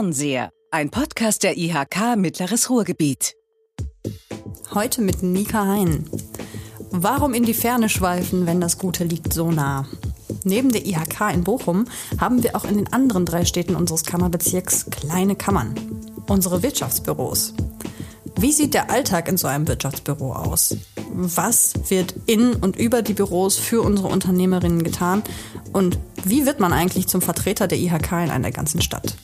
Fernseher, ein Podcast der IHK Mittleres Ruhrgebiet. Heute mit Nika Hein. Warum in die Ferne schweifen, wenn das Gute liegt so nah? Neben der IHK in Bochum haben wir auch in den anderen drei Städten unseres Kammerbezirks kleine Kammern. Unsere Wirtschaftsbüros. Wie sieht der Alltag in so einem Wirtschaftsbüro aus? Was wird in und über die Büros für unsere Unternehmerinnen getan? Und wie wird man eigentlich zum Vertreter der IHK in einer ganzen Stadt?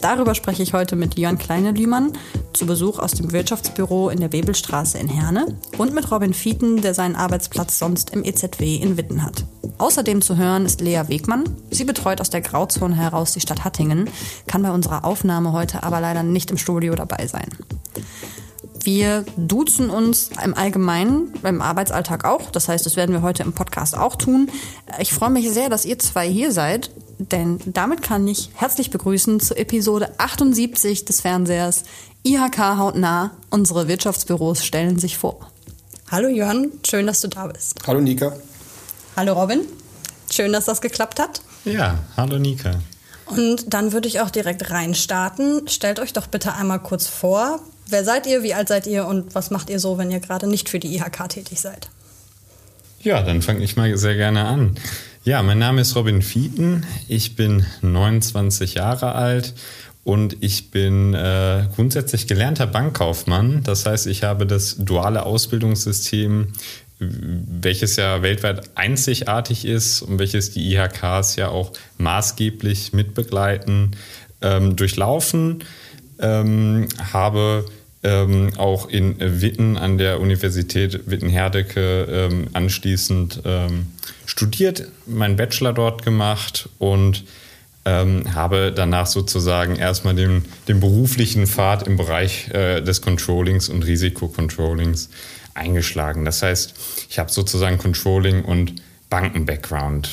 Darüber spreche ich heute mit Jörn Kleine-Lühmann zu Besuch aus dem Wirtschaftsbüro in der Webelstraße in Herne und mit Robin Fieten, der seinen Arbeitsplatz sonst im EZW in Witten hat. Außerdem zu hören ist Lea Wegmann. Sie betreut aus der Grauzone heraus die Stadt Hattingen, kann bei unserer Aufnahme heute aber leider nicht im Studio dabei sein. Wir duzen uns im Allgemeinen, beim Arbeitsalltag auch. Das heißt, das werden wir heute im Podcast auch tun. Ich freue mich sehr, dass ihr zwei hier seid, denn damit kann ich herzlich begrüßen zur Episode 78 des Fernsehers IHK hautnah. Unsere Wirtschaftsbüros stellen sich vor. Hallo Jörn, schön, dass du da bist. Hallo Nika. Hallo Robin, schön, dass das geklappt hat. Ja, hallo Nika. Und dann würde ich auch direkt reinstarten. Stellt euch doch bitte einmal kurz vor, Wer seid ihr, wie alt seid ihr und was macht ihr so, wenn ihr gerade nicht für die IHK tätig seid? Ja, dann fange ich mal sehr gerne an. Ja, mein Name ist Robin Fieten. Ich bin 29 Jahre alt und ich bin äh, grundsätzlich gelernter Bankkaufmann. Das heißt, ich habe das duale Ausbildungssystem, welches ja weltweit einzigartig ist und welches die IHKs ja auch maßgeblich mitbegleiten, ähm, durchlaufen. Ähm, habe ähm, auch in Witten an der Universität Witten-Herdecke ähm, anschließend ähm, studiert, meinen Bachelor dort gemacht und ähm, habe danach sozusagen erstmal den, den beruflichen Pfad im Bereich äh, des Controllings und Risikocontrollings eingeschlagen. Das heißt, ich habe sozusagen Controlling und Banken-Background.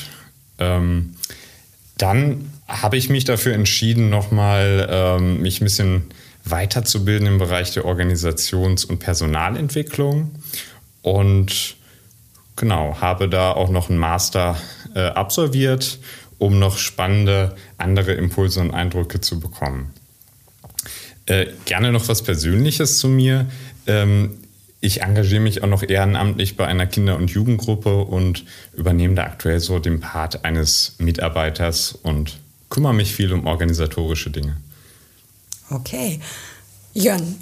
Ähm, dann habe ich mich dafür entschieden, nochmal ähm, mich ein bisschen weiterzubilden im Bereich der Organisations- und Personalentwicklung und genau, habe da auch noch einen Master äh, absolviert, um noch spannende andere Impulse und Eindrücke zu bekommen. Äh, gerne noch was Persönliches zu mir. Ähm, ich engagiere mich auch noch ehrenamtlich bei einer Kinder- und Jugendgruppe und übernehme da aktuell so den Part eines Mitarbeiters und kümmere mich viel um organisatorische Dinge. Okay. Jörn.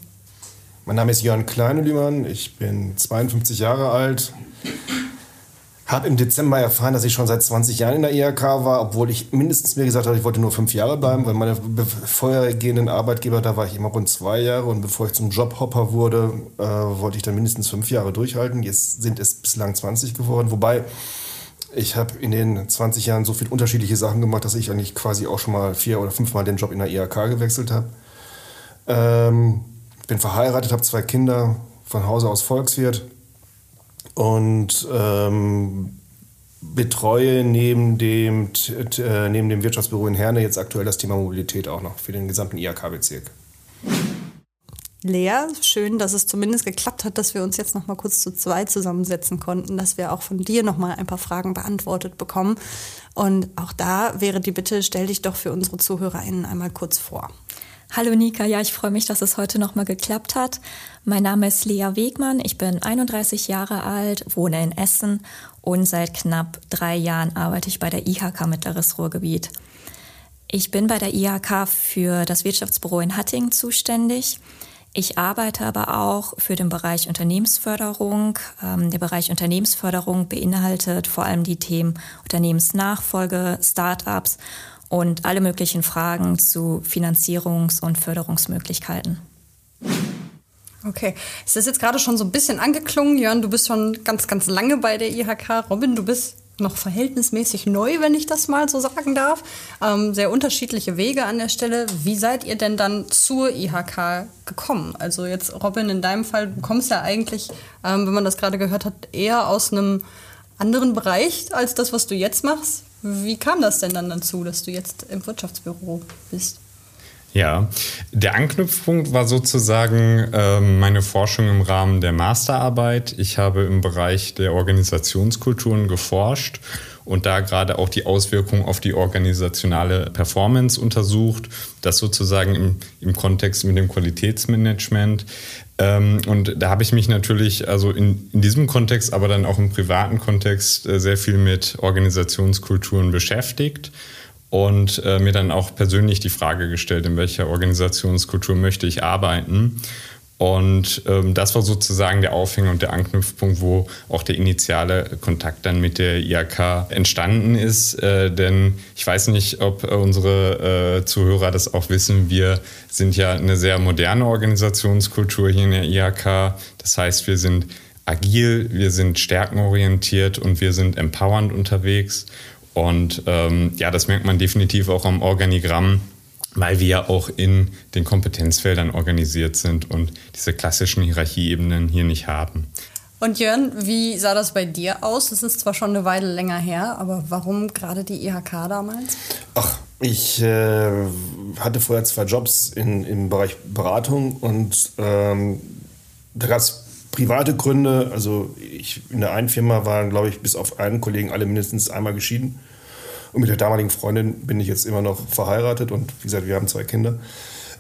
Mein Name ist Jörn Kleinelühmann, ich bin 52 Jahre alt. Habe im Dezember erfahren, dass ich schon seit 20 Jahren in der IHK war, obwohl ich mindestens mir gesagt habe, ich wollte nur fünf Jahre bleiben, weil meine vorhergehenden Arbeitgeber, da war ich immer rund zwei Jahre und bevor ich zum Jobhopper wurde, äh, wollte ich dann mindestens fünf Jahre durchhalten. Jetzt sind es bislang 20 geworden, wobei ich habe in den 20 Jahren so viele unterschiedliche Sachen gemacht, dass ich eigentlich quasi auch schon mal vier oder fünfmal den Job in der IHK gewechselt habe. Ähm, bin verheiratet, habe zwei Kinder, von Hause aus Volkswirt und ähm, betreue neben dem, äh, neben dem Wirtschaftsbüro in Herne jetzt aktuell das Thema Mobilität auch noch für den gesamten IHK-Bezirk. Lea, schön, dass es zumindest geklappt hat, dass wir uns jetzt noch mal kurz zu zweit zusammensetzen konnten, dass wir auch von dir noch mal ein paar Fragen beantwortet bekommen. Und auch da wäre die Bitte, stell dich doch für unsere ZuhörerInnen einmal kurz vor. Hallo Nika, ja, ich freue mich, dass es heute nochmal geklappt hat. Mein Name ist Lea Wegmann, ich bin 31 Jahre alt, wohne in Essen und seit knapp drei Jahren arbeite ich bei der IHK Mittleres Ruhrgebiet. Ich bin bei der IHK für das Wirtschaftsbüro in Hattingen zuständig. Ich arbeite aber auch für den Bereich Unternehmensförderung. Ähm, der Bereich Unternehmensförderung beinhaltet vor allem die Themen Unternehmensnachfolge, Start-ups und alle möglichen Fragen zu Finanzierungs- und Förderungsmöglichkeiten. Okay, es ist jetzt gerade schon so ein bisschen angeklungen. Jörn, du bist schon ganz, ganz lange bei der IHK. Robin, du bist noch verhältnismäßig neu, wenn ich das mal so sagen darf. Ähm, sehr unterschiedliche Wege an der Stelle. Wie seid ihr denn dann zur IHK gekommen? Also jetzt, Robin, in deinem Fall, du kommst ja eigentlich, ähm, wenn man das gerade gehört hat, eher aus einem anderen Bereich als das, was du jetzt machst. Wie kam das denn dann dazu, dass du jetzt im Wirtschaftsbüro bist? Ja, der Anknüpfpunkt war sozusagen äh, meine Forschung im Rahmen der Masterarbeit. Ich habe im Bereich der Organisationskulturen geforscht und da gerade auch die Auswirkungen auf die organisationale Performance untersucht. Das sozusagen im, im Kontext mit dem Qualitätsmanagement. Ähm, und da habe ich mich natürlich, also in, in diesem Kontext, aber dann auch im privaten Kontext äh, sehr viel mit Organisationskulturen beschäftigt und äh, mir dann auch persönlich die Frage gestellt, in welcher Organisationskultur möchte ich arbeiten. Und ähm, das war sozusagen der Aufhänger und der Anknüpfpunkt, wo auch der initiale Kontakt dann mit der IAK entstanden ist. Äh, denn ich weiß nicht, ob äh, unsere äh, Zuhörer das auch wissen. Wir sind ja eine sehr moderne Organisationskultur hier in der IAK. Das heißt, wir sind agil, wir sind stärkenorientiert und wir sind empowernd unterwegs. Und ähm, ja, das merkt man definitiv auch am Organigramm weil wir auch in den Kompetenzfeldern organisiert sind und diese klassischen Hierarchieebenen hier nicht haben. Und Jörn, wie sah das bei dir aus? Das ist zwar schon eine Weile länger her, aber warum gerade die IHK damals? Ach, ich äh, hatte vorher zwei Jobs in, im Bereich Beratung und ähm, da gab es private Gründe. Also ich, in der einen Firma waren, glaube ich, bis auf einen Kollegen alle mindestens einmal geschieden. Und mit der damaligen Freundin bin ich jetzt immer noch verheiratet und wie gesagt, wir haben zwei Kinder.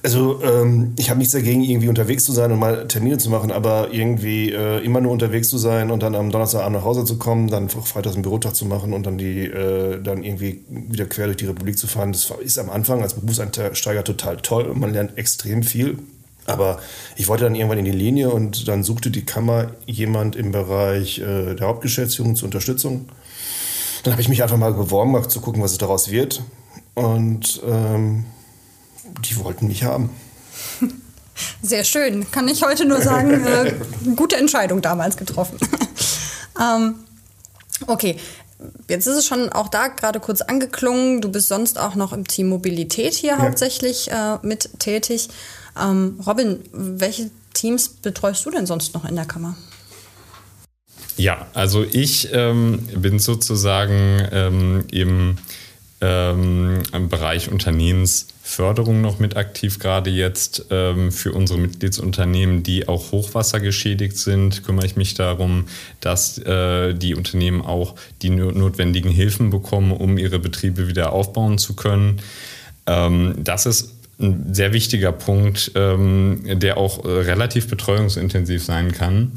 Also ähm, ich habe nichts dagegen, irgendwie unterwegs zu sein und mal Termine zu machen, aber irgendwie äh, immer nur unterwegs zu sein und dann am Donnerstagabend nach Hause zu kommen, dann freitags einen Bürotag zu machen und dann die äh, dann irgendwie wieder quer durch die Republik zu fahren, das ist am Anfang als Berufseinsteiger total toll und man lernt extrem viel. Aber ich wollte dann irgendwann in die Linie und dann suchte die Kammer jemand im Bereich äh, der Hauptgeschäftsführung zur Unterstützung. Dann habe ich mich einfach mal beworben, mal zu gucken, was daraus wird. Und ähm, die wollten mich haben. Sehr schön. Kann ich heute nur sagen, äh, gute Entscheidung damals getroffen. ähm, okay, jetzt ist es schon auch da gerade kurz angeklungen. Du bist sonst auch noch im Team Mobilität hier ja. hauptsächlich äh, mit tätig. Ähm, Robin, welche Teams betreust du denn sonst noch in der Kammer? Ja, also ich ähm, bin sozusagen ähm, im, ähm, im Bereich Unternehmensförderung noch mit aktiv, gerade jetzt ähm, für unsere Mitgliedsunternehmen, die auch hochwassergeschädigt sind, kümmere ich mich darum, dass äh, die Unternehmen auch die notwendigen Hilfen bekommen, um ihre Betriebe wieder aufbauen zu können. Ähm, das ist ein sehr wichtiger Punkt, ähm, der auch äh, relativ betreuungsintensiv sein kann.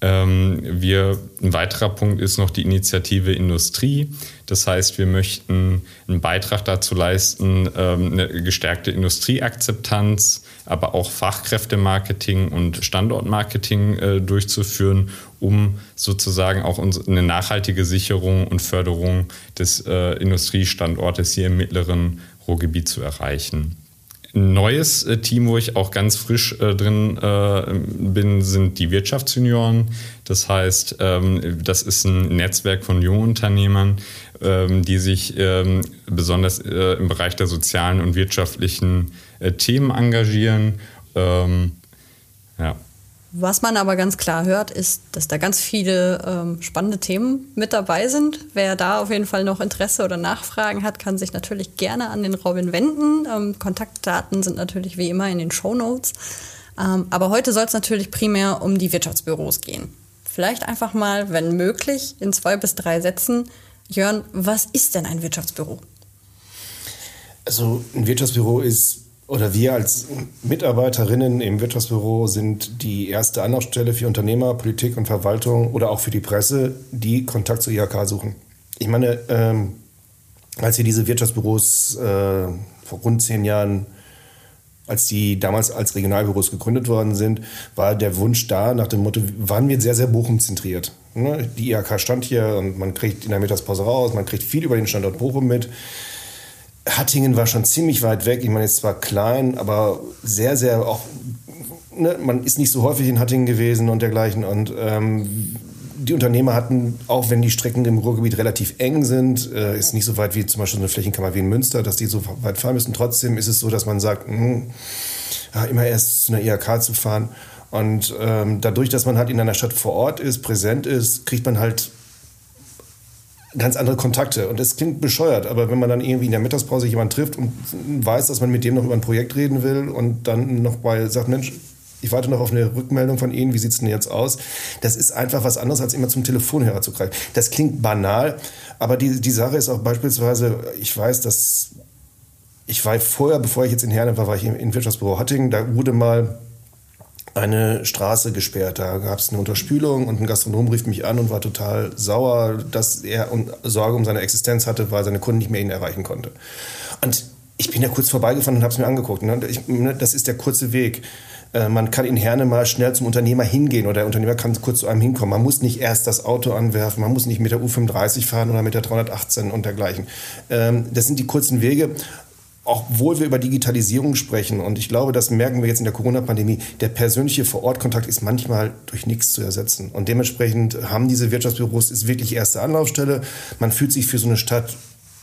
Ähm, wir, ein weiterer Punkt ist noch die Initiative Industrie. Das heißt, wir möchten einen Beitrag dazu leisten, ähm, eine gestärkte Industrieakzeptanz, aber auch Fachkräftemarketing und Standortmarketing äh, durchzuführen, um sozusagen auch eine nachhaltige Sicherung und Förderung des äh, Industriestandortes hier im mittleren Ruhrgebiet zu erreichen. Neues äh, Team, wo ich auch ganz frisch äh, drin äh, bin, sind die Wirtschaftsjunioren. Das heißt, ähm, das ist ein Netzwerk von Jungunternehmern, ähm, die sich ähm, besonders äh, im Bereich der sozialen und wirtschaftlichen äh, Themen engagieren. Ähm, ja. Was man aber ganz klar hört, ist, dass da ganz viele ähm, spannende Themen mit dabei sind. Wer da auf jeden Fall noch Interesse oder Nachfragen hat, kann sich natürlich gerne an den Robin wenden. Ähm, Kontaktdaten sind natürlich wie immer in den Show Notes. Ähm, aber heute soll es natürlich primär um die Wirtschaftsbüros gehen. Vielleicht einfach mal, wenn möglich, in zwei bis drei Sätzen. Jörn, was ist denn ein Wirtschaftsbüro? Also ein Wirtschaftsbüro ist oder wir als Mitarbeiterinnen im Wirtschaftsbüro sind die erste Anlaufstelle für Unternehmer, Politik und Verwaltung oder auch für die Presse, die Kontakt zur IHK suchen. Ich meine, ähm, als wir diese Wirtschaftsbüros äh, vor rund zehn Jahren, als die damals als Regionalbüros gegründet worden sind, war der Wunsch da nach dem Motto, waren wir sehr, sehr Bochum zentriert. Ne? Die IHK stand hier und man kriegt in der Mittagspause raus, man kriegt viel über den Standort Bochum mit. Hattingen war schon ziemlich weit weg. Ich meine, es war klein, aber sehr, sehr auch. Ne, man ist nicht so häufig in Hattingen gewesen und dergleichen. Und ähm, die Unternehmer hatten, auch wenn die Strecken im Ruhrgebiet relativ eng sind, äh, ist nicht so weit wie zum Beispiel eine Flächenkammer wie in Münster, dass die so weit fahren müssen. Trotzdem ist es so, dass man sagt, mh, hm, ja, immer erst zu einer IHK zu fahren. Und ähm, dadurch, dass man halt in einer Stadt vor Ort ist, präsent ist, kriegt man halt ganz andere Kontakte. Und das klingt bescheuert, aber wenn man dann irgendwie in der Mittagspause jemanden trifft und weiß, dass man mit dem noch über ein Projekt reden will und dann noch bei sagt, Mensch, ich warte noch auf eine Rückmeldung von Ihnen, wie sieht es denn jetzt aus? Das ist einfach was anderes, als immer zum Telefonhörer zu greifen. Das klingt banal, aber die, die Sache ist auch beispielsweise, ich weiß, dass ich war vorher, bevor ich jetzt in Herne war, war ich im Wirtschaftsbüro Hattingen, da wurde mal eine Straße gesperrt. Da gab es eine Unterspülung und ein Gastronom rief mich an und war total sauer, dass er Sorge um seine Existenz hatte, weil seine Kunden nicht mehr ihn erreichen konnte. Und ich bin da kurz vorbeigefahren und habe es mir angeguckt. Ne? Ich, ne, das ist der kurze Weg. Äh, man kann in Herne mal schnell zum Unternehmer hingehen oder der Unternehmer kann kurz zu einem hinkommen. Man muss nicht erst das Auto anwerfen, man muss nicht mit der U35 fahren oder mit der 318 und dergleichen. Ähm, das sind die kurzen Wege obwohl wir über Digitalisierung sprechen, und ich glaube, das merken wir jetzt in der Corona-Pandemie, der persönliche Vor-Ort-Kontakt ist manchmal durch nichts zu ersetzen. Und dementsprechend haben diese Wirtschaftsbüros, ist wirklich erste Anlaufstelle. Man fühlt sich für so eine Stadt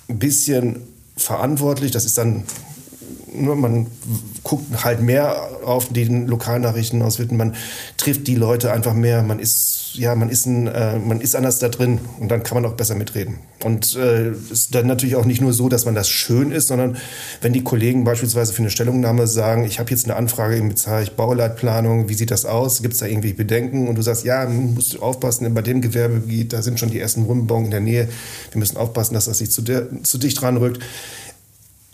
ein bisschen verantwortlich. Das ist dann nur man guckt halt mehr auf die Lokalnachrichten aus Witten, man trifft die Leute einfach mehr, man ist, ja, man ist, ein, äh, man ist anders da drin und dann kann man auch besser mitreden. Und äh, ist dann natürlich auch nicht nur so, dass man das schön ist, sondern wenn die Kollegen beispielsweise für eine Stellungnahme sagen, ich habe jetzt eine Anfrage im Bereich Bauleitplanung, wie sieht das aus, gibt es da irgendwie Bedenken und du sagst, ja, musst du aufpassen, bei dem Gewerbegebiet, da sind schon die ersten Rumbauen in der Nähe, wir müssen aufpassen, dass das nicht zu, der, zu dicht ranrückt.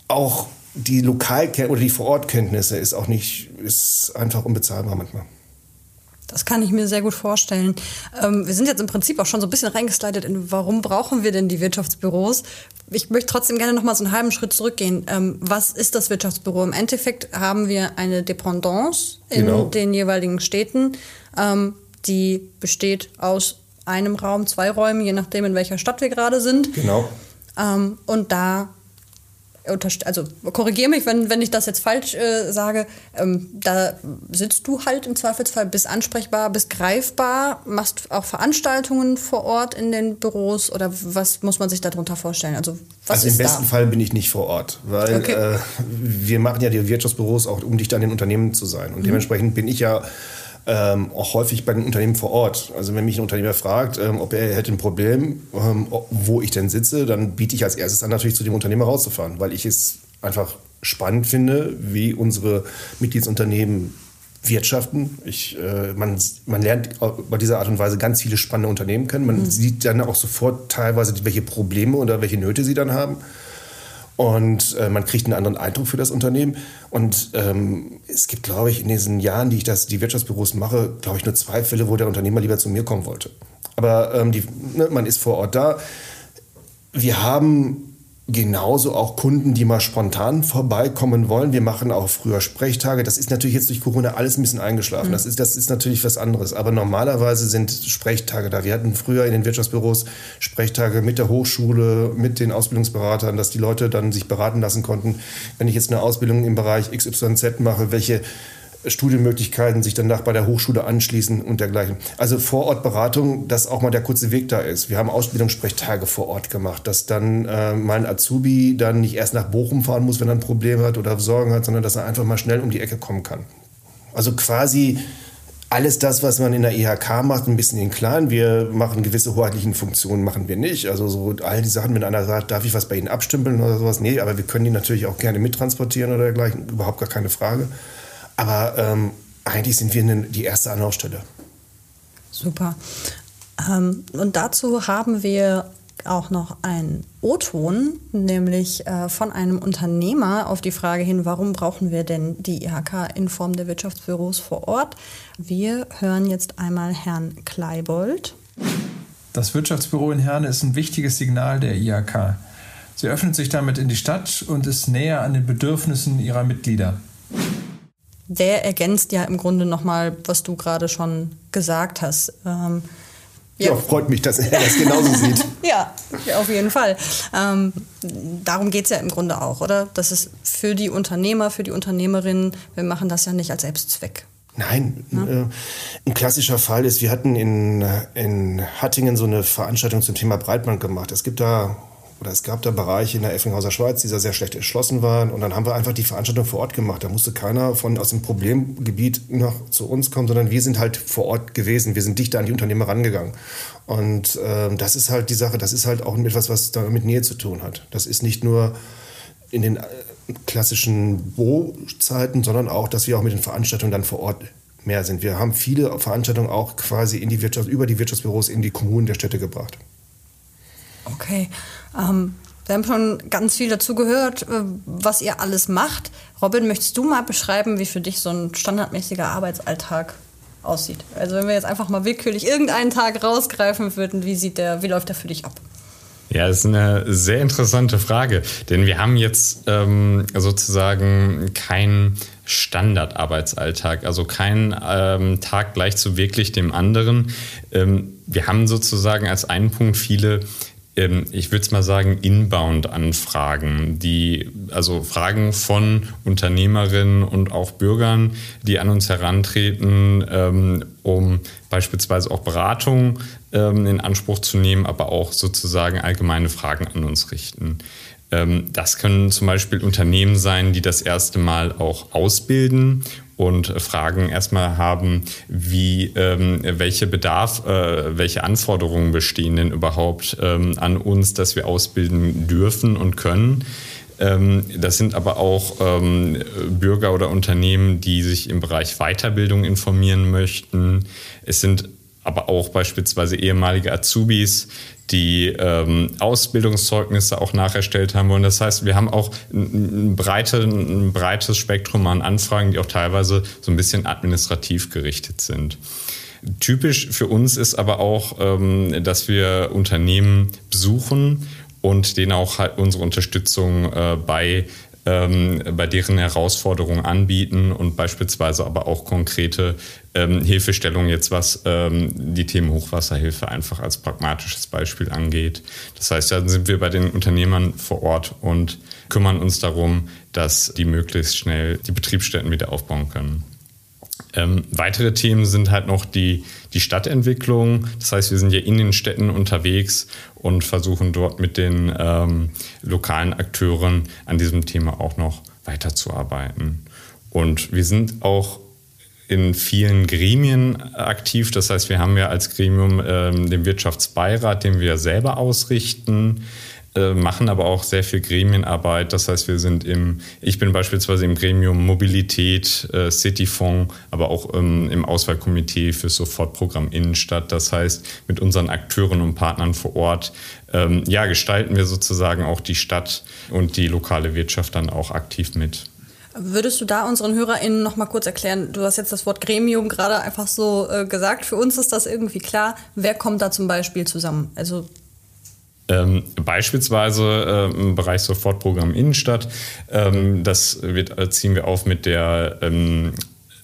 Auch die Lokalkenntnisse oder die Vorortkenntnisse ist auch nicht, ist einfach unbezahlbar manchmal. Das kann ich mir sehr gut vorstellen. Ähm, wir sind jetzt im Prinzip auch schon so ein bisschen reingeslidet in, warum brauchen wir denn die Wirtschaftsbüros? Ich möchte trotzdem gerne noch mal so einen halben Schritt zurückgehen. Ähm, was ist das Wirtschaftsbüro? Im Endeffekt haben wir eine Dependance in genau. den jeweiligen Städten, ähm, die besteht aus einem Raum, zwei Räumen, je nachdem, in welcher Stadt wir gerade sind. Genau. Ähm, und da also korrigiere mich, wenn, wenn ich das jetzt falsch äh, sage, ähm, da sitzt du halt im Zweifelsfall, bist ansprechbar, bist greifbar, machst auch Veranstaltungen vor Ort in den Büros oder was muss man sich darunter vorstellen? Also, was also im besten da? Fall bin ich nicht vor Ort, weil okay. äh, wir machen ja die Wirtschaftsbüros auch, um dicht an den Unternehmen zu sein. Und mhm. dementsprechend bin ich ja ähm, auch häufig bei den Unternehmen vor Ort. Also wenn mich ein Unternehmer fragt, ähm, ob er hätte ein Problem, ähm, wo ich denn sitze, dann biete ich als erstes an, natürlich zu dem Unternehmer rauszufahren, weil ich es einfach spannend finde, wie unsere Mitgliedsunternehmen wirtschaften. Ich, äh, man, man lernt bei dieser Art und Weise ganz viele spannende Unternehmen kennen. Man mhm. sieht dann auch sofort teilweise, welche Probleme oder welche Nöte sie dann haben und äh, man kriegt einen anderen Eindruck für das Unternehmen. Und ähm, es gibt, glaube ich, in diesen Jahren, die ich das, die Wirtschaftsbüros mache, glaube ich, nur zwei Fälle, wo der Unternehmer lieber zu mir kommen wollte. Aber ähm, die, ne, man ist vor Ort da. Wir haben genauso auch Kunden, die mal spontan vorbeikommen wollen. Wir machen auch früher Sprechtage. Das ist natürlich jetzt durch Corona alles ein bisschen eingeschlafen. Mhm. Das, ist, das ist natürlich was anderes. Aber normalerweise sind Sprechtage da. Wir hatten früher in den Wirtschaftsbüros Sprechtage mit der Hochschule, mit den Ausbildungsberatern, dass die Leute dann sich beraten lassen konnten. Wenn ich jetzt eine Ausbildung im Bereich XYZ mache, welche Studienmöglichkeiten, sich danach bei der Hochschule anschließen und dergleichen. Also Vorortberatung, dass auch mal der kurze Weg da ist. Wir haben Ausbildungssprechtage vor Ort gemacht, dass dann äh, mal ein Azubi dann nicht erst nach Bochum fahren muss, wenn er ein Problem hat oder Sorgen hat, sondern dass er einfach mal schnell um die Ecke kommen kann. Also quasi alles das, was man in der IHK macht, ein bisschen in klein. Wir machen gewisse hoheitlichen Funktionen, machen wir nicht. Also so all die Sachen, wenn einer sagt, darf ich was bei Ihnen abstümpeln oder sowas? Nee, aber wir können die natürlich auch gerne mittransportieren oder dergleichen. Überhaupt gar keine Frage. Aber ähm, eigentlich sind wir die erste Anlaufstelle. Super. Ähm, und dazu haben wir auch noch einen O-Ton, nämlich äh, von einem Unternehmer auf die Frage hin, warum brauchen wir denn die IHK in Form der Wirtschaftsbüros vor Ort? Wir hören jetzt einmal Herrn Kleibold. Das Wirtschaftsbüro in Herne ist ein wichtiges Signal der IHK. Sie öffnet sich damit in die Stadt und ist näher an den Bedürfnissen ihrer Mitglieder der ergänzt ja im Grunde nochmal, was du gerade schon gesagt hast. Ähm, ja. ja. freut mich, dass er das genauso sieht. ja, auf jeden Fall. Ähm, darum geht es ja im Grunde auch, oder? Das ist für die Unternehmer, für die Unternehmerinnen, wir machen das ja nicht als Selbstzweck. Nein, ja? äh, ein klassischer Fall ist, wir hatten in, in Hattingen so eine Veranstaltung zum Thema Breitband gemacht. Es gibt da oder es gab da Bereiche in der Effenhauser Schweiz, die sehr schlecht erschlossen waren. Und dann haben wir einfach die Veranstaltung vor Ort gemacht. Da musste keiner von aus dem Problemgebiet noch zu uns kommen, sondern wir sind halt vor Ort gewesen. Wir sind dichter an die Unternehmer rangegangen. Und äh, das ist halt die Sache, das ist halt auch etwas, was da mit Nähe zu tun hat. Das ist nicht nur in den äh, klassischen Bo-Zeiten, sondern auch, dass wir auch mit den Veranstaltungen dann vor Ort mehr sind. Wir haben viele Veranstaltungen auch quasi in die Wirtschaft, über die Wirtschaftsbüros in die Kommunen der Städte gebracht. Okay. Ähm, wir haben schon ganz viel dazu gehört, äh, was ihr alles macht. Robin, möchtest du mal beschreiben, wie für dich so ein standardmäßiger Arbeitsalltag aussieht? Also wenn wir jetzt einfach mal willkürlich irgendeinen Tag rausgreifen würden, wie sieht der, wie läuft der für dich ab? Ja, das ist eine sehr interessante Frage, denn wir haben jetzt ähm, sozusagen keinen Standardarbeitsalltag, also kein ähm, Tag gleich zu wirklich dem anderen. Ähm, wir haben sozusagen als einen Punkt viele ich würde es mal sagen, Inbound-Anfragen, die, also Fragen von Unternehmerinnen und auch Bürgern, die an uns herantreten, ähm, um beispielsweise auch Beratung ähm, in Anspruch zu nehmen, aber auch sozusagen allgemeine Fragen an uns richten. Das können zum Beispiel Unternehmen sein, die das erste Mal auch ausbilden und Fragen erstmal haben, wie ähm, welche Bedarf, äh, welche Anforderungen bestehen denn überhaupt ähm, an uns, dass wir ausbilden dürfen und können. Ähm, das sind aber auch ähm, Bürger oder Unternehmen, die sich im Bereich Weiterbildung informieren möchten. Es sind aber auch beispielsweise ehemalige Azubis, die ähm, Ausbildungszeugnisse auch nacherstellt haben wollen. Das heißt, wir haben auch ein, breite, ein breites Spektrum an Anfragen, die auch teilweise so ein bisschen administrativ gerichtet sind. Typisch für uns ist aber auch, ähm, dass wir Unternehmen besuchen und denen auch halt unsere Unterstützung äh, bei ähm, bei deren Herausforderungen anbieten und beispielsweise aber auch konkrete ähm, Hilfestellungen jetzt was ähm, die Themen Hochwasserhilfe einfach als pragmatisches Beispiel angeht. Das heißt, da sind wir bei den Unternehmern vor Ort und kümmern uns darum, dass die möglichst schnell die Betriebsstätten wieder aufbauen können. Ähm, weitere Themen sind halt noch die, die Stadtentwicklung. Das heißt, wir sind ja in den Städten unterwegs und versuchen dort mit den ähm, lokalen Akteuren an diesem Thema auch noch weiterzuarbeiten. Und wir sind auch in vielen Gremien aktiv. Das heißt, wir haben ja als Gremium ähm, den Wirtschaftsbeirat, den wir selber ausrichten. Äh, machen aber auch sehr viel Gremienarbeit. Das heißt, wir sind im, ich bin beispielsweise im Gremium Mobilität, äh, Cityfonds, aber auch ähm, im Auswahlkomitee für Sofortprogramm Innenstadt. Das heißt, mit unseren Akteuren und Partnern vor Ort, ähm, ja, gestalten wir sozusagen auch die Stadt und die lokale Wirtschaft dann auch aktiv mit. Würdest du da unseren HörerInnen noch mal kurz erklären, du hast jetzt das Wort Gremium gerade einfach so äh, gesagt, für uns ist das irgendwie klar. Wer kommt da zum Beispiel zusammen? Also ähm, beispielsweise äh, im Bereich Sofortprogramm Innenstadt. Ähm, das wird, äh, ziehen wir auf mit der ähm,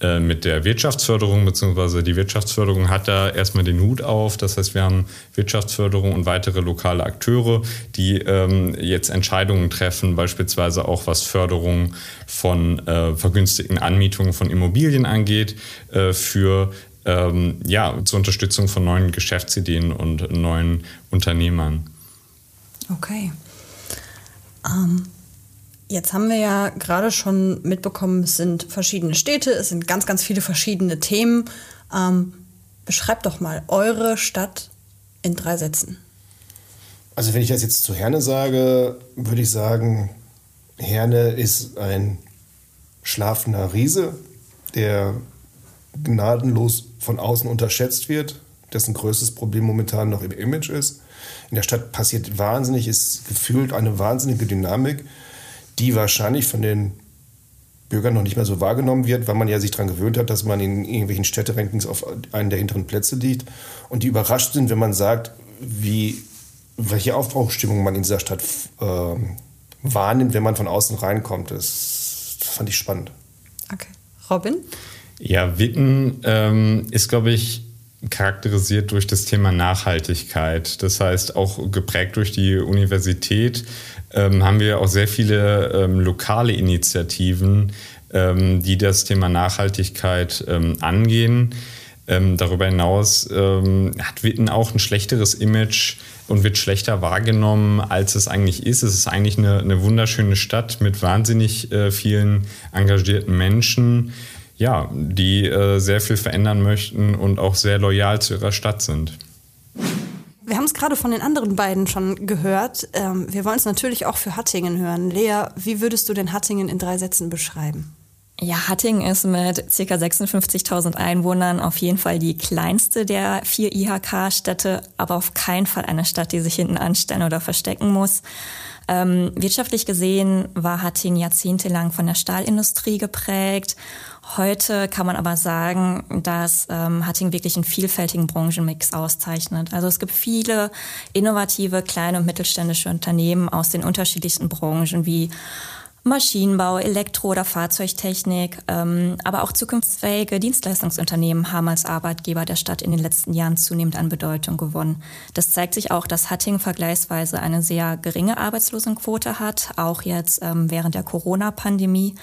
äh, mit der Wirtschaftsförderung, beziehungsweise die Wirtschaftsförderung hat da erstmal den Hut auf. Das heißt, wir haben Wirtschaftsförderung und weitere lokale Akteure, die ähm, jetzt Entscheidungen treffen, beispielsweise auch was Förderung von äh, vergünstigten Anmietungen von Immobilien angeht, äh, für ähm, ja, zur Unterstützung von neuen Geschäftsideen und neuen Unternehmern. Okay. Ähm, jetzt haben wir ja gerade schon mitbekommen, es sind verschiedene Städte, es sind ganz, ganz viele verschiedene Themen. Ähm, beschreibt doch mal eure Stadt in drei Sätzen. Also wenn ich das jetzt zu Herne sage, würde ich sagen, Herne ist ein schlafender Riese, der gnadenlos von außen unterschätzt wird, dessen größtes Problem momentan noch im Image ist. In der Stadt passiert wahnsinnig, ist gefühlt eine wahnsinnige Dynamik, die wahrscheinlich von den Bürgern noch nicht mehr so wahrgenommen wird, weil man ja sich daran gewöhnt hat, dass man in irgendwelchen Städterankings auf einen der hinteren Plätze liegt und die überrascht sind, wenn man sagt, wie, welche Aufbruchstimmung man in dieser Stadt äh, wahrnimmt, wenn man von außen reinkommt. Das, das fand ich spannend. Okay. Robin? Ja, Witten ähm, ist, glaube ich, charakterisiert durch das Thema Nachhaltigkeit. Das heißt, auch geprägt durch die Universität ähm, haben wir auch sehr viele ähm, lokale Initiativen, ähm, die das Thema Nachhaltigkeit ähm, angehen. Ähm, darüber hinaus ähm, hat Witten auch ein schlechteres Image und wird schlechter wahrgenommen, als es eigentlich ist. Es ist eigentlich eine, eine wunderschöne Stadt mit wahnsinnig äh, vielen engagierten Menschen ja, die äh, sehr viel verändern möchten und auch sehr loyal zu ihrer Stadt sind. Wir haben es gerade von den anderen beiden schon gehört. Ähm, wir wollen es natürlich auch für Hattingen hören. Lea, wie würdest du denn Hattingen in drei Sätzen beschreiben? Ja, Hattingen ist mit ca. 56.000 Einwohnern auf jeden Fall die kleinste der vier IHK-Städte, aber auf keinen Fall eine Stadt, die sich hinten anstellen oder verstecken muss. Ähm, wirtschaftlich gesehen war Hattingen jahrzehntelang von der Stahlindustrie geprägt. Heute kann man aber sagen, dass ähm, Hattingen wirklich einen vielfältigen Branchenmix auszeichnet. Also es gibt viele innovative kleine und mittelständische Unternehmen aus den unterschiedlichsten Branchen wie Maschinenbau, Elektro- oder Fahrzeugtechnik, ähm, aber auch zukunftsfähige Dienstleistungsunternehmen haben als Arbeitgeber der Stadt in den letzten Jahren zunehmend an Bedeutung gewonnen. Das zeigt sich auch, dass Hattingen vergleichsweise eine sehr geringe Arbeitslosenquote hat, auch jetzt ähm, während der Corona-Pandemie.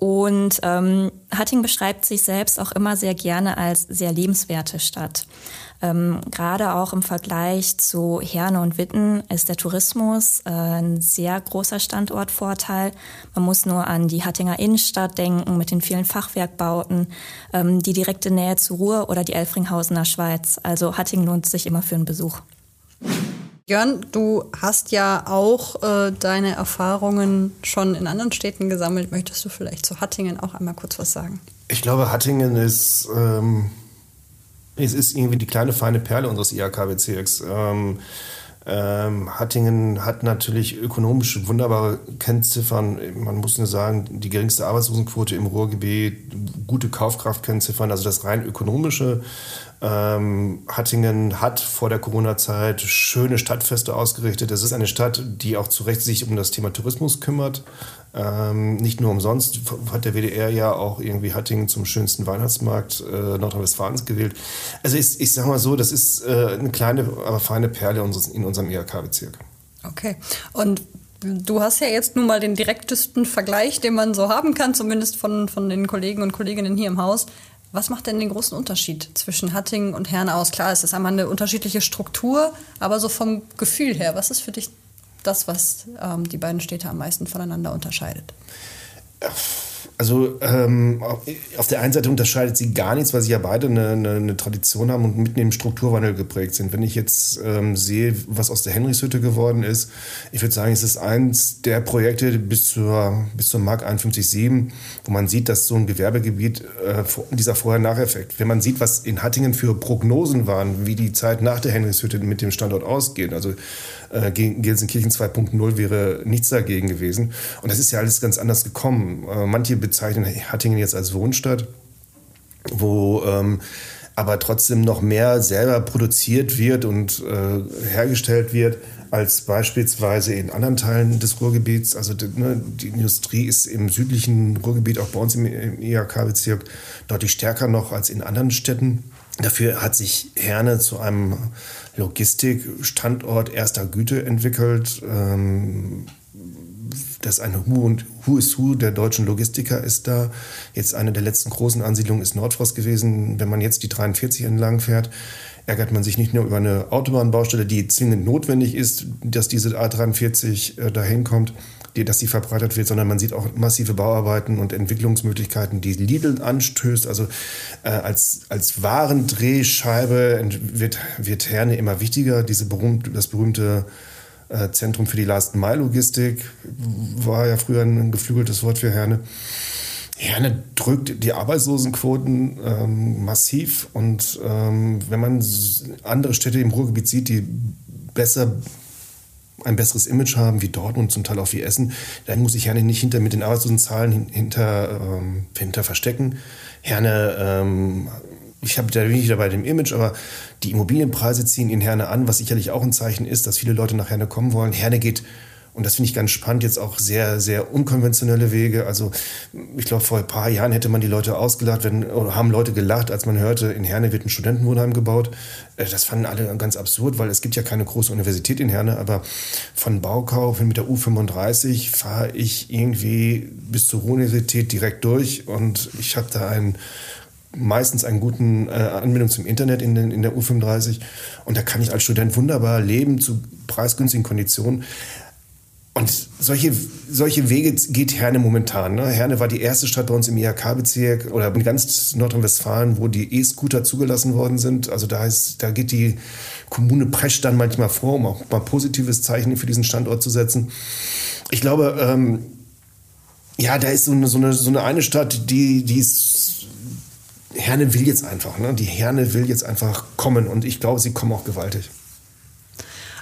Und ähm, Hattingen beschreibt sich selbst auch immer sehr gerne als sehr lebenswerte Stadt. Ähm, Gerade auch im Vergleich zu Herne und Witten ist der Tourismus äh, ein sehr großer Standortvorteil. Man muss nur an die Hattinger Innenstadt denken mit den vielen Fachwerkbauten, ähm, die direkte Nähe zu Ruhr oder die Elfringhausener Schweiz. Also Hattingen lohnt sich immer für einen Besuch. Jörn, du hast ja auch äh, deine Erfahrungen schon in anderen Städten gesammelt. Möchtest du vielleicht zu Hattingen auch einmal kurz was sagen? Ich glaube, Hattingen ist ähm, es ist irgendwie die kleine feine Perle unseres IHK-Bezirks. Ähm, ähm, Hattingen hat natürlich ökonomisch wunderbare Kennziffern. Man muss nur sagen, die geringste Arbeitslosenquote im Ruhrgebiet, gute Kaufkraftkennziffern, also das rein ökonomische ähm, Hattingen hat vor der Corona-Zeit schöne Stadtfeste ausgerichtet. Es ist eine Stadt, die auch zu Recht sich um das Thema Tourismus kümmert. Ähm, nicht nur umsonst hat der WDR ja auch irgendwie Hattingen zum schönsten Weihnachtsmarkt äh, Nordrhein-Westfalens gewählt. Also ich, ich sage mal so, das ist äh, eine kleine, aber feine Perle unseres, in unserem IHK-Bezirk. Okay. Und Du hast ja jetzt nun mal den direktesten Vergleich, den man so haben kann, zumindest von, von den Kollegen und Kolleginnen hier im Haus. Was macht denn den großen Unterschied zwischen Hattingen und Herne aus? Klar, es ist einmal eine unterschiedliche Struktur, aber so vom Gefühl her, was ist für dich das, was ähm, die beiden Städte am meisten voneinander unterscheidet? Also ähm, auf der einen Seite unterscheidet sie gar nichts, weil sie ja beide eine, eine, eine Tradition haben und mitten im Strukturwandel geprägt sind. Wenn ich jetzt ähm, sehe, was aus der Henrichshütte geworden ist, ich würde sagen, es ist eins der Projekte bis zur, bis zur Mark 51.7, wo man sieht, dass so ein Gewerbegebiet, äh, dieser Vorher-Nacheffekt, wenn man sieht, was in Hattingen für Prognosen waren, wie die Zeit nach der Henrichshütte mit dem Standort ausgeht, also äh, Gelsenkirchen 2.0 wäre nichts dagegen gewesen. Und das ist ja alles ganz anders gekommen. Äh, manche bezeichnen Hattingen jetzt als Wohnstadt, wo ähm, aber trotzdem noch mehr selber produziert wird und äh, hergestellt wird als beispielsweise in anderen Teilen des Ruhrgebiets. Also die, ne, die Industrie ist im südlichen Ruhrgebiet, auch bei uns im, im IHK-Bezirk, deutlich stärker noch als in anderen Städten. Dafür hat sich Herne zu einem Logistikstandort erster Güte entwickelt. Ähm, das eine Who und Who is Who der deutschen Logistiker ist da. Jetzt eine der letzten großen Ansiedlungen ist Nordfrost gewesen. Wenn man jetzt die 43 entlang fährt, ärgert man sich nicht nur über eine Autobahnbaustelle, die zwingend notwendig ist, dass diese A43 äh, dahin kommt, die, dass sie verbreitert wird, sondern man sieht auch massive Bauarbeiten und Entwicklungsmöglichkeiten, die Lidl anstößt. Also äh, als, als Warendrehscheibe wird, wird Herne immer wichtiger. Diese berühmt, das berühmte Zentrum für die Last-Mile-Logistik war ja früher ein geflügeltes Wort für Herne. Herne drückt die Arbeitslosenquoten ähm, massiv und ähm, wenn man andere Städte im Ruhrgebiet sieht, die besser ein besseres Image haben wie Dortmund, zum Teil auch wie Essen, dann muss ich Herne nicht hinter mit den Arbeitslosenzahlen hinter, ähm, hinter verstecken. Herne, ähm, ich habe da wenig dabei dem Image, aber die Immobilienpreise ziehen in Herne an, was sicherlich auch ein Zeichen ist, dass viele Leute nach Herne kommen wollen. Herne geht und das finde ich ganz spannend, jetzt auch sehr, sehr unkonventionelle Wege. Also ich glaube, vor ein paar Jahren hätte man die Leute ausgelacht, wenn, oder haben Leute gelacht, als man hörte, in Herne wird ein Studentenwohnheim gebaut. Äh, das fanden alle ganz absurd, weil es gibt ja keine große Universität in Herne, aber von Baukau mit der U35 fahre ich irgendwie bis zur Universität direkt durch und ich habe da einen meistens einen guten äh, Anbindung zum Internet in, in der U35 und da kann ich als Student wunderbar leben zu preisgünstigen Konditionen. Und solche, solche Wege geht Herne momentan. Ne? Herne war die erste Stadt bei uns im IHK-Bezirk oder in ganz Nordrhein-Westfalen, wo die E-Scooter zugelassen worden sind. Also da, ist, da geht die Kommune prescht dann manchmal vor, um auch mal positives Zeichen für diesen Standort zu setzen. Ich glaube, ähm, ja, da ist so eine, so eine, so eine, eine Stadt, die, die ist. Herne will jetzt einfach, ne? Die Herne will jetzt einfach kommen und ich glaube, sie kommen auch gewaltig.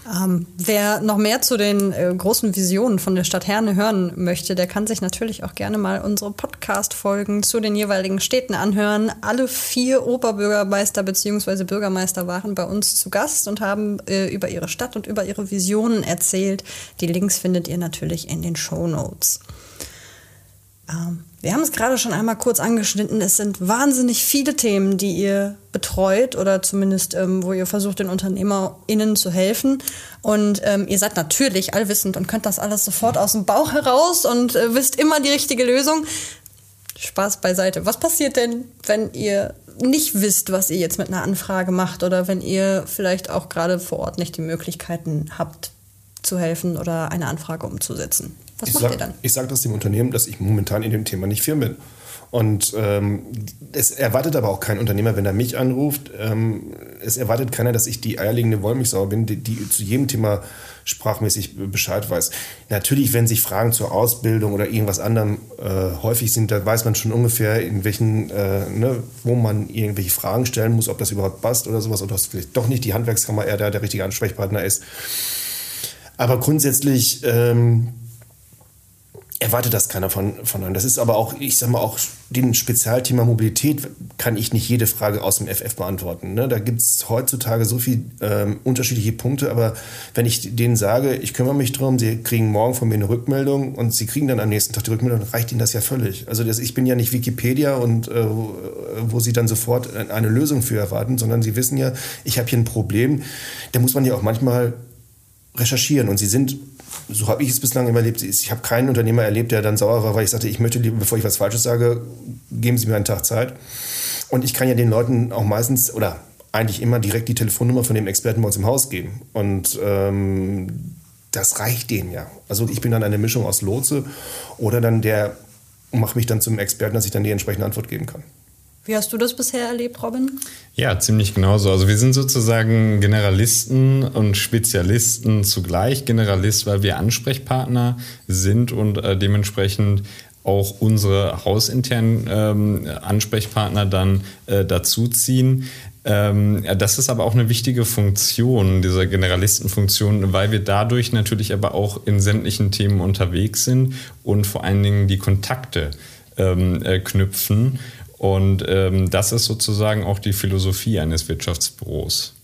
Ähm, wer noch mehr zu den äh, großen Visionen von der Stadt Herne hören möchte, der kann sich natürlich auch gerne mal unsere Podcast-Folgen zu den jeweiligen Städten anhören. Alle vier Oberbürgermeister bzw. Bürgermeister waren bei uns zu Gast und haben äh, über ihre Stadt und über ihre Visionen erzählt. Die Links findet ihr natürlich in den Show Notes. Ähm, wir haben es gerade schon einmal kurz angeschnitten. Es sind wahnsinnig viele Themen, die ihr betreut oder zumindest, ähm, wo ihr versucht, den UnternehmerInnen zu helfen. Und ähm, ihr seid natürlich allwissend und könnt das alles sofort aus dem Bauch heraus und äh, wisst immer die richtige Lösung. Spaß beiseite. Was passiert denn, wenn ihr nicht wisst, was ihr jetzt mit einer Anfrage macht oder wenn ihr vielleicht auch gerade vor Ort nicht die Möglichkeiten habt, zu helfen oder eine Anfrage umzusetzen? Was ich macht sag, ihr dann? Ich sage das dem Unternehmen, dass ich momentan in dem Thema nicht firm bin. Und ähm, es erwartet aber auch kein Unternehmer, wenn er mich anruft, ähm, es erwartet keiner, dass ich die eierlegende Wollmilchsau bin, die, die zu jedem Thema sprachmäßig Bescheid weiß. Natürlich, wenn sich Fragen zur Ausbildung oder irgendwas anderem äh, häufig sind, da weiß man schon ungefähr, in welchen, äh, ne, wo man irgendwelche Fragen stellen muss, ob das überhaupt passt oder sowas, oder ob vielleicht doch nicht die Handwerkskammer eher der, der richtige Ansprechpartner ist. Aber grundsätzlich ähm, erwartet das keiner von, von einem. Das ist aber auch, ich sag mal, auch den Spezialthema Mobilität kann ich nicht jede Frage aus dem FF beantworten. Ne? Da gibt es heutzutage so viele ähm, unterschiedliche Punkte, aber wenn ich denen sage, ich kümmere mich drum, sie kriegen morgen von mir eine Rückmeldung und sie kriegen dann am nächsten Tag die Rückmeldung, dann reicht ihnen das ja völlig. Also das, ich bin ja nicht Wikipedia und äh, wo sie dann sofort eine Lösung für erwarten, sondern sie wissen ja, ich habe hier ein Problem. Da muss man ja auch manchmal recherchieren und sie sind so habe ich es bislang immer erlebt. Ich habe keinen Unternehmer erlebt, der dann sauer war, weil ich sagte, ich möchte lieber, bevor ich was Falsches sage, geben Sie mir einen Tag Zeit. Und ich kann ja den Leuten auch meistens oder eigentlich immer direkt die Telefonnummer von dem Experten bei uns im Haus geben. Und ähm, das reicht denen ja. Also ich bin dann eine Mischung aus Lotse oder dann der mache mich dann zum Experten, dass ich dann die entsprechende Antwort geben kann. Wie hast du das bisher erlebt, Robin? Ja, ziemlich genauso. Also wir sind sozusagen Generalisten und Spezialisten zugleich. Generalist, weil wir Ansprechpartner sind und äh, dementsprechend auch unsere hausinternen ähm, Ansprechpartner dann äh, dazuziehen. Ähm, das ist aber auch eine wichtige Funktion dieser Generalistenfunktion, weil wir dadurch natürlich aber auch in sämtlichen Themen unterwegs sind und vor allen Dingen die Kontakte ähm, äh, knüpfen. Und ähm, das ist sozusagen auch die Philosophie eines Wirtschaftsbüros.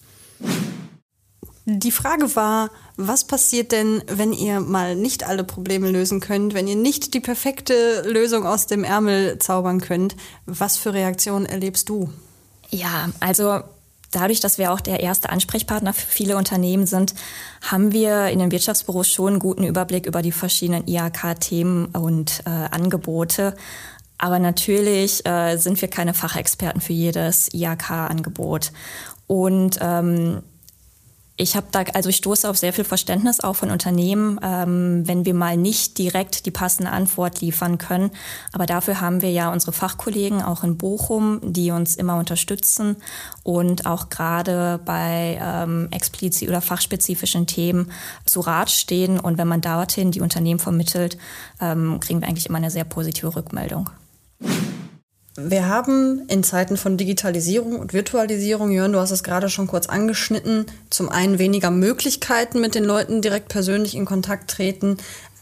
Die Frage war, was passiert denn, wenn ihr mal nicht alle Probleme lösen könnt, wenn ihr nicht die perfekte Lösung aus dem Ärmel zaubern könnt? Was für Reaktionen erlebst du? Ja, also dadurch, dass wir auch der erste Ansprechpartner für viele Unternehmen sind, haben wir in den Wirtschaftsbüros schon einen guten Überblick über die verschiedenen IHK-Themen und äh, Angebote aber natürlich äh, sind wir keine Fachexperten für jedes IHK-Angebot. Und ähm, ich habe da, also ich stoße auf sehr viel Verständnis auch von Unternehmen, ähm, wenn wir mal nicht direkt die passende Antwort liefern können. Aber dafür haben wir ja unsere Fachkollegen auch in Bochum, die uns immer unterstützen und auch gerade bei ähm, explizit oder fachspezifischen Themen zu Rat stehen. Und wenn man dorthin die Unternehmen vermittelt, ähm, kriegen wir eigentlich immer eine sehr positive Rückmeldung. Wir haben in Zeiten von Digitalisierung und Virtualisierung, Jörn, du hast es gerade schon kurz angeschnitten, zum einen weniger Möglichkeiten mit den Leuten direkt persönlich in Kontakt treten.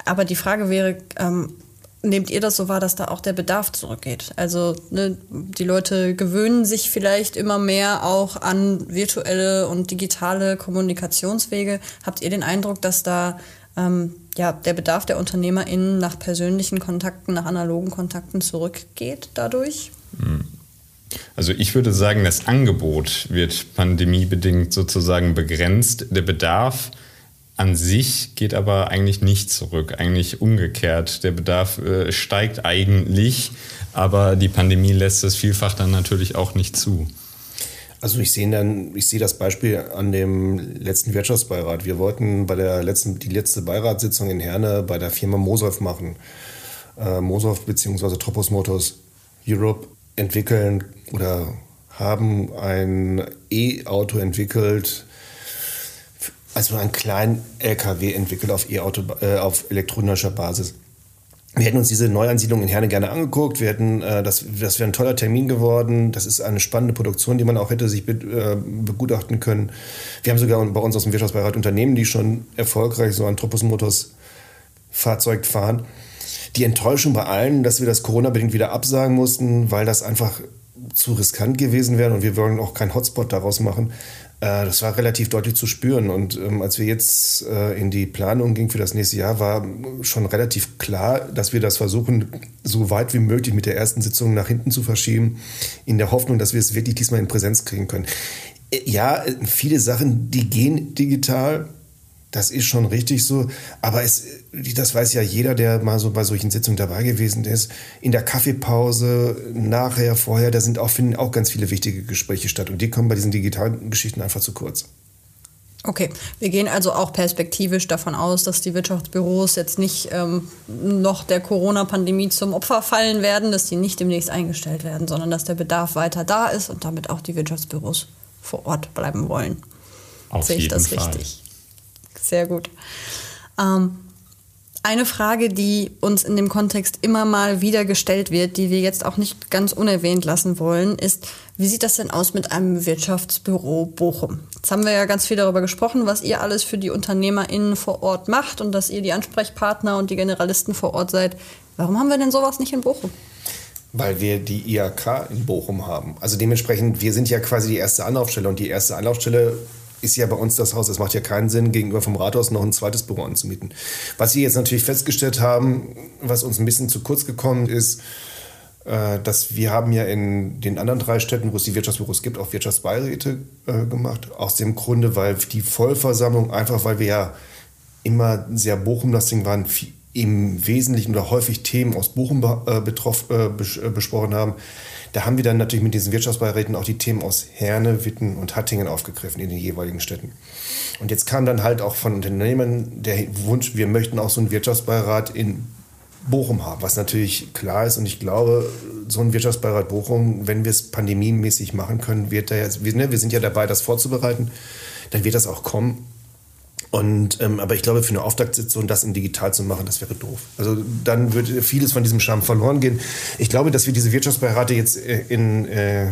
Aber die Frage wäre, ähm, nehmt ihr das so wahr, dass da auch der Bedarf zurückgeht? Also ne, die Leute gewöhnen sich vielleicht immer mehr auch an virtuelle und digitale Kommunikationswege. Habt ihr den Eindruck, dass da ähm, ja, der Bedarf der UnternehmerInnen nach persönlichen Kontakten, nach analogen Kontakten zurückgeht dadurch? Hm. Also ich würde sagen, das Angebot wird pandemiebedingt sozusagen begrenzt. Der Bedarf an sich geht aber eigentlich nicht zurück, eigentlich umgekehrt. Der Bedarf äh, steigt eigentlich, aber die Pandemie lässt es vielfach dann natürlich auch nicht zu. Also ich sehe dann, ich sehe das Beispiel an dem letzten Wirtschaftsbeirat. Wir wollten bei der letzten, die letzte Beiratssitzung in Herne bei der Firma Mosolf machen. Äh, Mosolf bzw. Tropos Motors Europe entwickeln oder haben ein E-Auto entwickelt, also einen kleinen LKW entwickelt auf E-Auto, äh, auf elektronischer Basis. Wir hätten uns diese Neuansiedlung in Herne gerne angeguckt. Wir hätten, äh, das, das wäre ein toller Termin geworden. Das ist eine spannende Produktion, die man auch hätte sich be, äh, begutachten können. Wir haben sogar bei uns aus dem Wirtschaftsbeirat Unternehmen, die schon erfolgreich so ein Tropus Motors Fahrzeug fahren. Die Enttäuschung bei allen, dass wir das Corona-bedingt wieder absagen mussten, weil das einfach zu riskant gewesen wäre und wir wollen auch keinen Hotspot daraus machen. Äh, das war relativ deutlich zu spüren. Und ähm, als wir jetzt äh, in die Planung gingen für das nächste Jahr, war schon relativ klar, dass wir das versuchen, so weit wie möglich mit der ersten Sitzung nach hinten zu verschieben, in der Hoffnung, dass wir es wirklich diesmal in Präsenz kriegen können. Äh, ja, viele Sachen, die gehen digital. Das ist schon richtig so. Aber es, das weiß ja jeder, der mal so bei solchen Sitzungen dabei gewesen ist. In der Kaffeepause, nachher, vorher, da sind auch, finden auch ganz viele wichtige Gespräche statt. Und die kommen bei diesen digitalen Geschichten einfach zu kurz. Okay, wir gehen also auch perspektivisch davon aus, dass die Wirtschaftsbüros jetzt nicht ähm, noch der Corona-Pandemie zum Opfer fallen werden, dass die nicht demnächst eingestellt werden, sondern dass der Bedarf weiter da ist und damit auch die Wirtschaftsbüros vor Ort bleiben wollen. Auf Sehe ich jeden das Fall. richtig? Sehr gut. Ähm, eine Frage, die uns in dem Kontext immer mal wieder gestellt wird, die wir jetzt auch nicht ganz unerwähnt lassen wollen, ist, wie sieht das denn aus mit einem Wirtschaftsbüro Bochum? Jetzt haben wir ja ganz viel darüber gesprochen, was ihr alles für die UnternehmerInnen vor Ort macht und dass ihr die Ansprechpartner und die Generalisten vor Ort seid. Warum haben wir denn sowas nicht in Bochum? Weil wir die IHK in Bochum haben. Also dementsprechend, wir sind ja quasi die erste Anlaufstelle und die erste Anlaufstelle ist ja bei uns das Haus. Es macht ja keinen Sinn, gegenüber vom Rathaus noch ein zweites Büro anzumieten. Was wir jetzt natürlich festgestellt haben, was uns ein bisschen zu kurz gekommen ist, äh, dass wir haben ja in den anderen drei Städten, wo es die Wirtschaftsbüros gibt, auch Wirtschaftsbeiräte äh, gemacht. Aus dem Grunde, weil die Vollversammlung, einfach weil wir ja immer sehr Bochum-lastig waren, im Wesentlichen oder häufig Themen aus Bochum äh, betroff, äh, besprochen haben. Da haben wir dann natürlich mit diesen Wirtschaftsbeiräten auch die Themen aus Herne, Witten und Hattingen aufgegriffen in den jeweiligen Städten. Und jetzt kam dann halt auch von Unternehmen der Wunsch, wir möchten auch so einen Wirtschaftsbeirat in Bochum haben, was natürlich klar ist. Und ich glaube, so ein Wirtschaftsbeirat Bochum, wenn wir es pandemiemäßig machen können, wird da jetzt, wir, ne, wir sind ja dabei, das vorzubereiten, dann wird das auch kommen. Und, ähm, aber ich glaube, für eine Auftaktsitzung das in digital zu machen, das wäre doof. Also dann würde vieles von diesem Charme verloren gehen. Ich glaube, dass wir diese Wirtschaftsbeirate jetzt äh, in äh,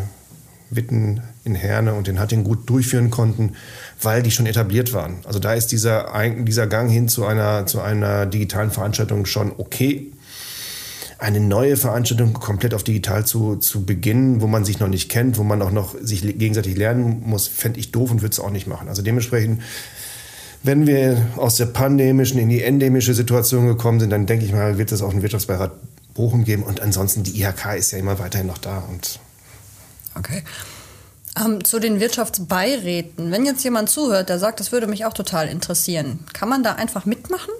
Witten, in Herne und in Hattingen gut durchführen konnten, weil die schon etabliert waren. Also da ist dieser, dieser Gang hin zu einer, zu einer digitalen Veranstaltung schon okay. Eine neue Veranstaltung komplett auf digital zu, zu beginnen, wo man sich noch nicht kennt, wo man auch noch sich gegenseitig lernen muss, fände ich doof und würde es auch nicht machen. Also dementsprechend wenn wir aus der pandemischen in die endemische Situation gekommen sind, dann denke ich mal, wird es auch einen Wirtschaftsbeirat Bochum geben. Und ansonsten, die IHK ist ja immer weiterhin noch da. Und Okay. Ähm, zu den Wirtschaftsbeiräten. Wenn jetzt jemand zuhört, der sagt, das würde mich auch total interessieren, kann man da einfach mitmachen?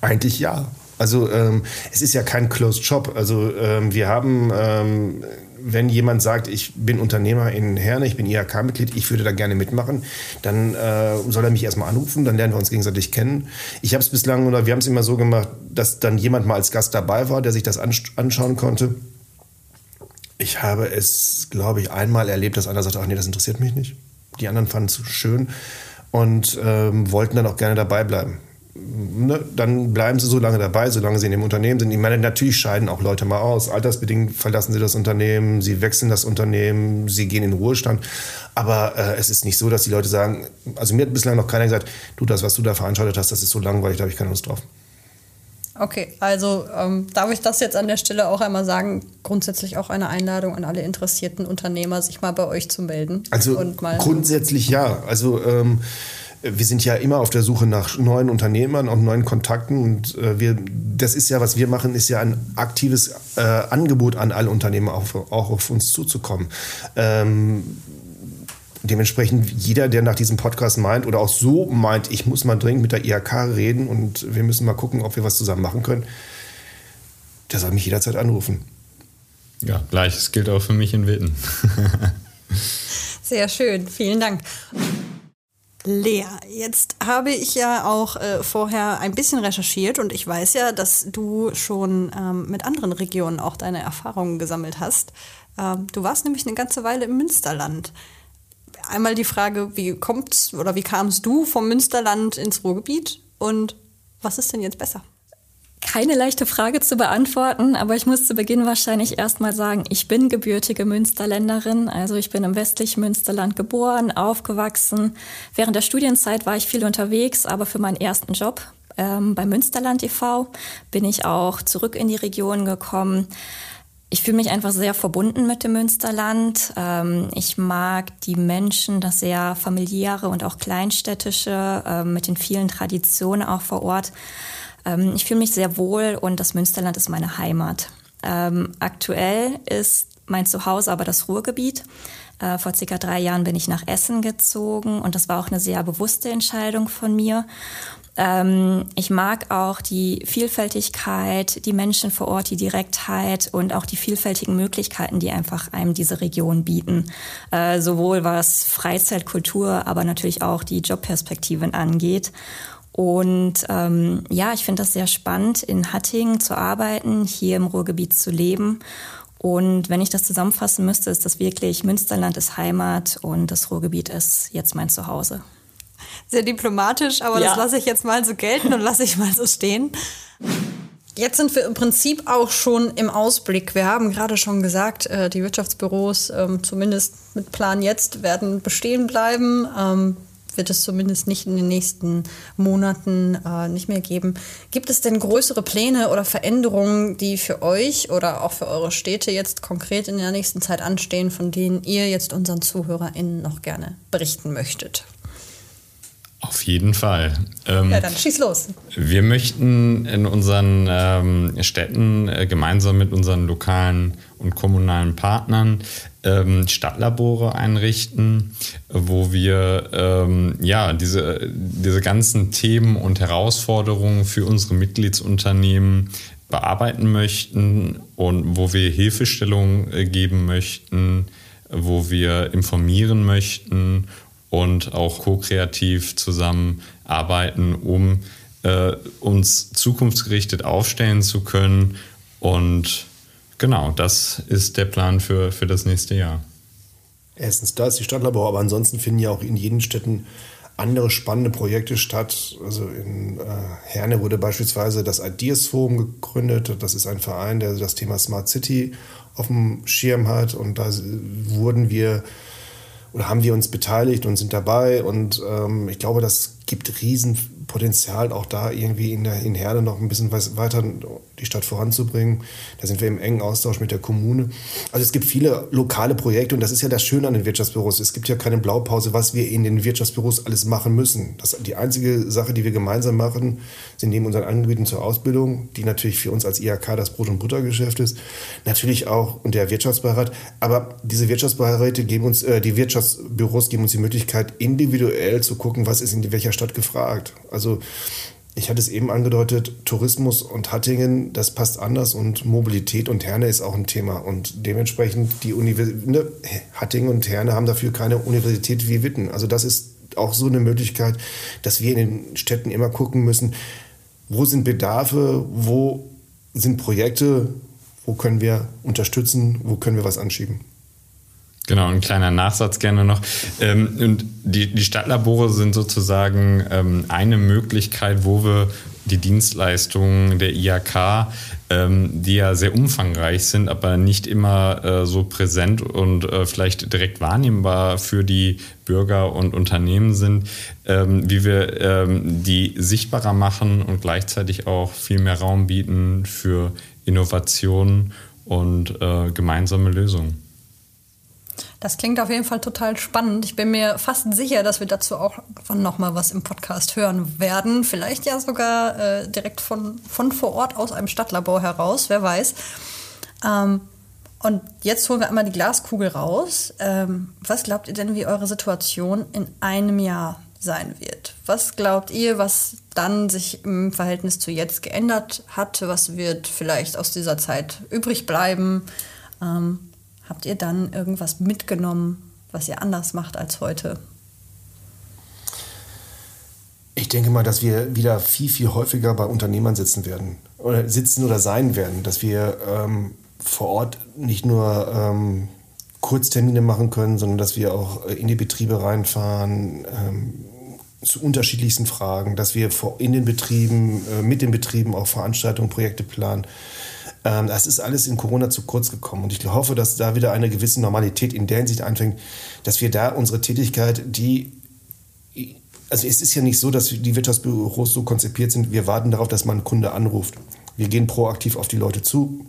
eigentlich ja. Also ähm, es ist ja kein Closed Shop. Also ähm, wir haben, ähm, wenn jemand sagt, ich bin Unternehmer in Herne, ich bin IHK-Mitglied, ich würde da gerne mitmachen, dann äh, soll er mich erstmal anrufen, dann lernen wir uns gegenseitig kennen. Ich habe es bislang, oder wir haben es immer so gemacht, dass dann jemand mal als Gast dabei war, der sich das ansch- anschauen konnte. Ich habe es, glaube ich, einmal erlebt, dass einer sagte, ach nee, das interessiert mich nicht. Die anderen fanden es schön und ähm, wollten dann auch gerne dabei bleiben. Ne, dann bleiben sie so lange dabei, solange sie in dem Unternehmen sind. Ich meine, natürlich scheiden auch Leute mal aus. Altersbedingt verlassen sie das Unternehmen, sie wechseln das Unternehmen, sie gehen in den Ruhestand. Aber äh, es ist nicht so, dass die Leute sagen, also mir hat bislang noch keiner gesagt, du, das, was du da veranstaltet hast, das ist so langweilig, da habe ich keine Lust drauf. Okay, also ähm, darf ich das jetzt an der Stelle auch einmal sagen, grundsätzlich auch eine Einladung an alle interessierten Unternehmer, sich mal bei euch zu melden. Also grundsätzlich ja. Also ähm, wir sind ja immer auf der Suche nach neuen Unternehmern und neuen Kontakten. Und äh, wir, das ist ja, was wir machen, ist ja ein aktives äh, Angebot an alle Unternehmer, auch, auch auf uns zuzukommen. Ähm, dementsprechend jeder, der nach diesem Podcast meint oder auch so meint, ich muss mal dringend mit der IHK reden und wir müssen mal gucken, ob wir was zusammen machen können, der soll mich jederzeit anrufen. Ja, gleiches gilt auch für mich in Witten. Sehr schön, vielen Dank. Lea, jetzt habe ich ja auch äh, vorher ein bisschen recherchiert und ich weiß ja, dass du schon ähm, mit anderen Regionen auch deine Erfahrungen gesammelt hast. Ähm, du warst nämlich eine ganze Weile im Münsterland. Einmal die Frage, wie kommt's oder wie kamst du vom Münsterland ins Ruhrgebiet und was ist denn jetzt besser? Keine leichte Frage zu beantworten, aber ich muss zu Beginn wahrscheinlich erstmal sagen, ich bin gebürtige Münsterländerin. Also ich bin im westlichen Münsterland geboren, aufgewachsen. Während der Studienzeit war ich viel unterwegs, aber für meinen ersten Job ähm, bei Münsterland e.V. bin ich auch zurück in die Region gekommen. Ich fühle mich einfach sehr verbunden mit dem Münsterland. Ähm, ich mag die Menschen, das sehr familiäre und auch kleinstädtische, äh, mit den vielen Traditionen auch vor Ort. Ähm, ich fühle mich sehr wohl und das Münsterland ist meine Heimat. Ähm, aktuell ist mein Zuhause aber das Ruhrgebiet. Äh, vor circa drei Jahren bin ich nach Essen gezogen und das war auch eine sehr bewusste Entscheidung von mir. Ähm, ich mag auch die Vielfältigkeit, die Menschen vor Ort, die Direktheit und auch die vielfältigen Möglichkeiten, die einfach einem diese Region bieten. Äh, sowohl was Freizeitkultur, aber natürlich auch die Jobperspektiven angeht. Und ähm, ja, ich finde das sehr spannend, in Hattingen zu arbeiten, hier im Ruhrgebiet zu leben. Und wenn ich das zusammenfassen müsste, ist das wirklich, Münsterland ist Heimat und das Ruhrgebiet ist jetzt mein Zuhause. Sehr diplomatisch, aber ja. das lasse ich jetzt mal so gelten und lasse ich mal so stehen. Jetzt sind wir im Prinzip auch schon im Ausblick. Wir haben gerade schon gesagt, äh, die Wirtschaftsbüros, ähm, zumindest mit Plan jetzt, werden bestehen bleiben. Wird es zumindest nicht in den nächsten Monaten äh, nicht mehr geben. Gibt es denn größere Pläne oder Veränderungen, die für euch oder auch für eure Städte jetzt konkret in der nächsten Zeit anstehen, von denen ihr jetzt unseren ZuhörerInnen noch gerne berichten möchtet? Auf jeden Fall. Ähm, ja, dann schieß los. Wir möchten in unseren ähm, Städten äh, gemeinsam mit unseren lokalen und kommunalen Partnern ähm, Stadtlabore einrichten, wo wir ähm, ja diese, diese ganzen Themen und Herausforderungen für unsere Mitgliedsunternehmen bearbeiten möchten und wo wir Hilfestellung äh, geben möchten, wo wir informieren möchten und auch ko-kreativ zusammenarbeiten, um äh, uns zukunftsgerichtet aufstellen zu können. Und genau, das ist der Plan für, für das nächste Jahr. Erstens, da ist die Stadtlabor, aber ansonsten finden ja auch in jeden Städten andere spannende Projekte statt. Also in äh, Herne wurde beispielsweise das Ideas Forum gegründet. Das ist ein Verein, der das Thema Smart City auf dem Schirm hat. Und da wurden wir oder haben wir uns beteiligt und sind dabei. Und ähm, ich glaube, das gibt Riesenpotenzial, auch da irgendwie in, der, in Herde noch ein bisschen weiter die Stadt voranzubringen. Da sind wir im engen Austausch mit der Kommune. Also es gibt viele lokale Projekte und das ist ja das Schöne an den Wirtschaftsbüros. Es gibt ja keine Blaupause, was wir in den Wirtschaftsbüros alles machen müssen. Das, die einzige Sache, die wir gemeinsam machen, sind neben unseren Angeboten zur Ausbildung, die natürlich für uns als IHK das Brot- und Buttergeschäft ist, natürlich auch und der Wirtschaftsbeirat. Aber diese Wirtschaftsbeiräte geben uns, äh, die Wirtschaftsbüros geben uns die Möglichkeit, individuell zu gucken, was ist in welcher Stadt gefragt. Also ich hatte es eben angedeutet, Tourismus und Hattingen, das passt anders und Mobilität und Herne ist auch ein Thema. Und dementsprechend die Universität, ne, Hattingen und Herne haben dafür keine Universität wie Witten. Also das ist auch so eine Möglichkeit, dass wir in den Städten immer gucken müssen, wo sind Bedarfe, wo sind Projekte, wo können wir unterstützen, wo können wir was anschieben. Genau, ein kleiner Nachsatz gerne noch. Ähm, und die, die Stadtlabore sind sozusagen ähm, eine Möglichkeit, wo wir die Dienstleistungen der IHK, ähm, die ja sehr umfangreich sind, aber nicht immer äh, so präsent und äh, vielleicht direkt wahrnehmbar für die Bürger und Unternehmen sind, wie wir die sichtbarer machen und gleichzeitig auch viel mehr Raum bieten für Innovationen und äh, gemeinsame Lösungen. Das klingt auf jeden Fall total spannend. Ich bin mir fast sicher, dass wir dazu auch noch mal was im Podcast hören werden. Vielleicht ja sogar äh, direkt von, von vor Ort aus einem Stadtlabor heraus, wer weiß. Ähm, und jetzt holen wir einmal die Glaskugel raus. Ähm, was glaubt ihr denn, wie eure Situation in einem Jahr sein wird? Was glaubt ihr, was dann sich im Verhältnis zu jetzt geändert hat? Was wird vielleicht aus dieser Zeit übrig bleiben? Ähm, Habt ihr dann irgendwas mitgenommen, was ihr anders macht als heute? Ich denke mal, dass wir wieder viel, viel häufiger bei Unternehmern sitzen werden oder sitzen oder sein werden, dass wir ähm, vor Ort nicht nur ähm, Kurztermine machen können, sondern dass wir auch in die Betriebe reinfahren, ähm, zu unterschiedlichsten Fragen, dass wir in den Betrieben, äh, mit den Betrieben auch Veranstaltungen, Projekte planen. Ähm, das ist alles in Corona zu kurz gekommen. Und ich hoffe, dass da wieder eine gewisse Normalität in der Hinsicht anfängt, dass wir da unsere Tätigkeit, die also es ist ja nicht so, dass die Wirtschaftsbüros so konzipiert sind, wir warten darauf, dass man einen Kunde anruft. Wir gehen proaktiv auf die Leute zu.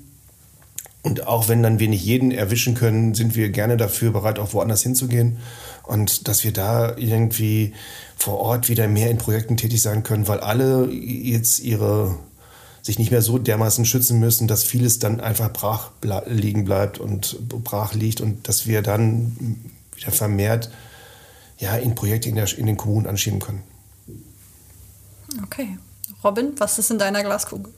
Und auch wenn dann wir nicht jeden erwischen können, sind wir gerne dafür bereit, auch woanders hinzugehen. Und dass wir da irgendwie vor Ort wieder mehr in Projekten tätig sein können, weil alle jetzt ihre sich nicht mehr so dermaßen schützen müssen, dass vieles dann einfach brach liegen bleibt und brach liegt und dass wir dann wieder vermehrt ja, in Projekte in, der, in den Kommunen anschieben können. Okay. Robin, was ist in deiner Glaskugel?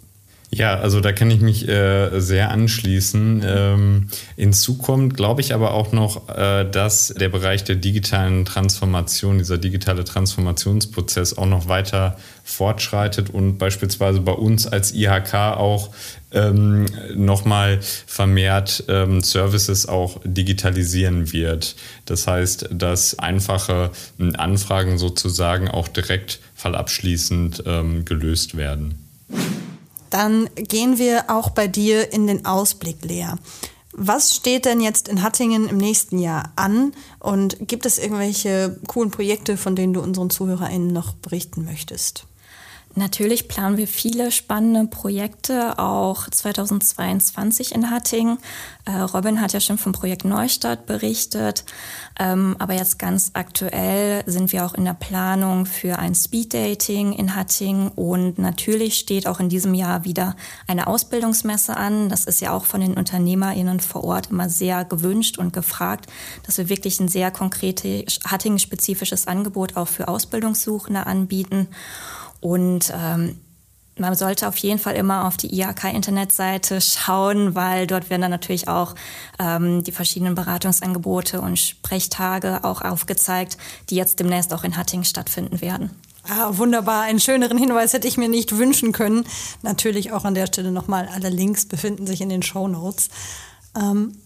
Ja, also da kann ich mich äh, sehr anschließen. Ähm, hinzu kommt, glaube ich, aber auch noch, äh, dass der Bereich der digitalen Transformation, dieser digitale Transformationsprozess auch noch weiter fortschreitet und beispielsweise bei uns als IHK auch ähm, nochmal vermehrt ähm, Services auch digitalisieren wird. Das heißt, dass einfache Anfragen sozusagen auch direkt fallabschließend ähm, gelöst werden. Dann gehen wir auch bei dir in den Ausblick, Lea. Was steht denn jetzt in Hattingen im nächsten Jahr an? Und gibt es irgendwelche coolen Projekte, von denen du unseren ZuhörerInnen noch berichten möchtest? Natürlich planen wir viele spannende Projekte, auch 2022 in Hattingen. Äh, Robin hat ja schon vom Projekt Neustadt berichtet, ähm, aber jetzt ganz aktuell sind wir auch in der Planung für ein Speeddating in Hattingen und natürlich steht auch in diesem Jahr wieder eine Ausbildungsmesse an. Das ist ja auch von den UnternehmerInnen vor Ort immer sehr gewünscht und gefragt, dass wir wirklich ein sehr konkretes Hattingen-spezifisches Angebot auch für Ausbildungssuchende anbieten. Und ähm, man sollte auf jeden Fall immer auf die IHK-Internetseite schauen, weil dort werden dann natürlich auch ähm, die verschiedenen Beratungsangebote und Sprechtage auch aufgezeigt, die jetzt demnächst auch in Hattingen stattfinden werden. Ah, wunderbar. Einen schöneren Hinweis hätte ich mir nicht wünschen können. Natürlich auch an der Stelle nochmal, alle Links befinden sich in den Show Notes. Ähm,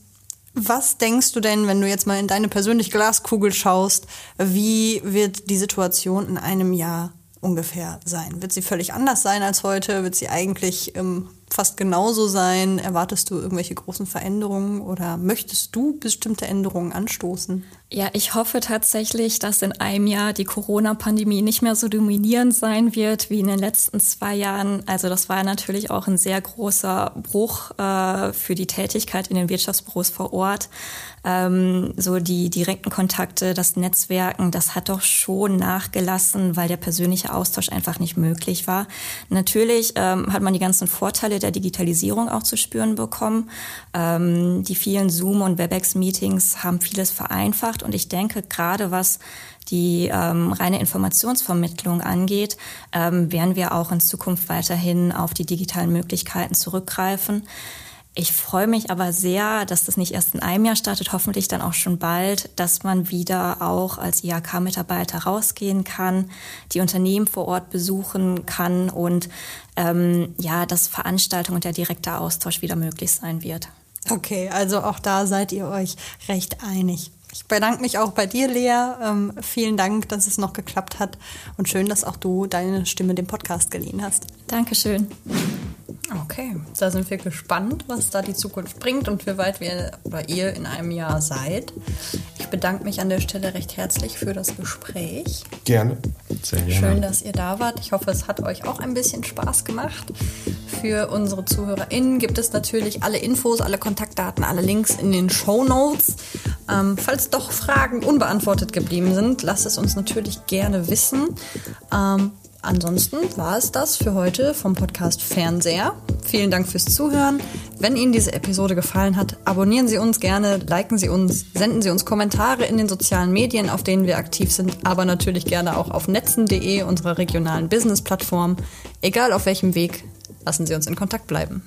was denkst du denn, wenn du jetzt mal in deine persönliche Glaskugel schaust, wie wird die Situation in einem Jahr ungefähr sein? Wird sie völlig anders sein als heute? Wird sie eigentlich ähm, fast genauso sein? Erwartest du irgendwelche großen Veränderungen oder möchtest du bestimmte Änderungen anstoßen? Ja, ich hoffe tatsächlich, dass in einem Jahr die Corona-Pandemie nicht mehr so dominierend sein wird wie in den letzten zwei Jahren. Also das war natürlich auch ein sehr großer Bruch äh, für die Tätigkeit in den Wirtschaftsbüros vor Ort. Ähm, so die direkten Kontakte, das Netzwerken, das hat doch schon nachgelassen, weil der persönliche Austausch einfach nicht möglich war. Natürlich ähm, hat man die ganzen Vorteile der Digitalisierung auch zu spüren bekommen. Ähm, die vielen Zoom- und WebEx-Meetings haben vieles vereinfacht gemacht. Und ich denke, gerade was die ähm, reine Informationsvermittlung angeht, ähm, werden wir auch in Zukunft weiterhin auf die digitalen Möglichkeiten zurückgreifen. Ich freue mich aber sehr, dass das nicht erst in einem Jahr startet, hoffentlich dann auch schon bald, dass man wieder auch als IHK-Mitarbeiter rausgehen kann, die Unternehmen vor Ort besuchen kann und ähm, ja, dass Veranstaltungen und der direkte Austausch wieder möglich sein wird. Okay, also auch da seid ihr euch recht einig. Ich bedanke mich auch bei dir, Lea. Ähm, vielen Dank, dass es noch geklappt hat und schön, dass auch du deine Stimme dem Podcast geliehen hast. Dankeschön. Okay, da sind wir gespannt, was da die Zukunft bringt und wie weit wir oder ihr in einem Jahr seid. Ich bedanke mich an der Stelle recht herzlich für das Gespräch. Gerne. Sehr gerne. Schön, dass ihr da wart. Ich hoffe, es hat euch auch ein bisschen Spaß gemacht. Für unsere ZuhörerInnen gibt es natürlich alle Infos, alle Kontaktdaten, alle Links in den Show Notes. Ähm, falls doch Fragen unbeantwortet geblieben sind, lasst es uns natürlich gerne wissen. Ähm, ansonsten war es das für heute vom Podcast Fernseher. Vielen Dank fürs Zuhören. Wenn Ihnen diese Episode gefallen hat, abonnieren Sie uns gerne, liken Sie uns, senden Sie uns Kommentare in den sozialen Medien, auf denen wir aktiv sind, aber natürlich gerne auch auf netzen.de, unserer regionalen Business-Plattform. Egal auf welchem Weg, lassen Sie uns in Kontakt bleiben.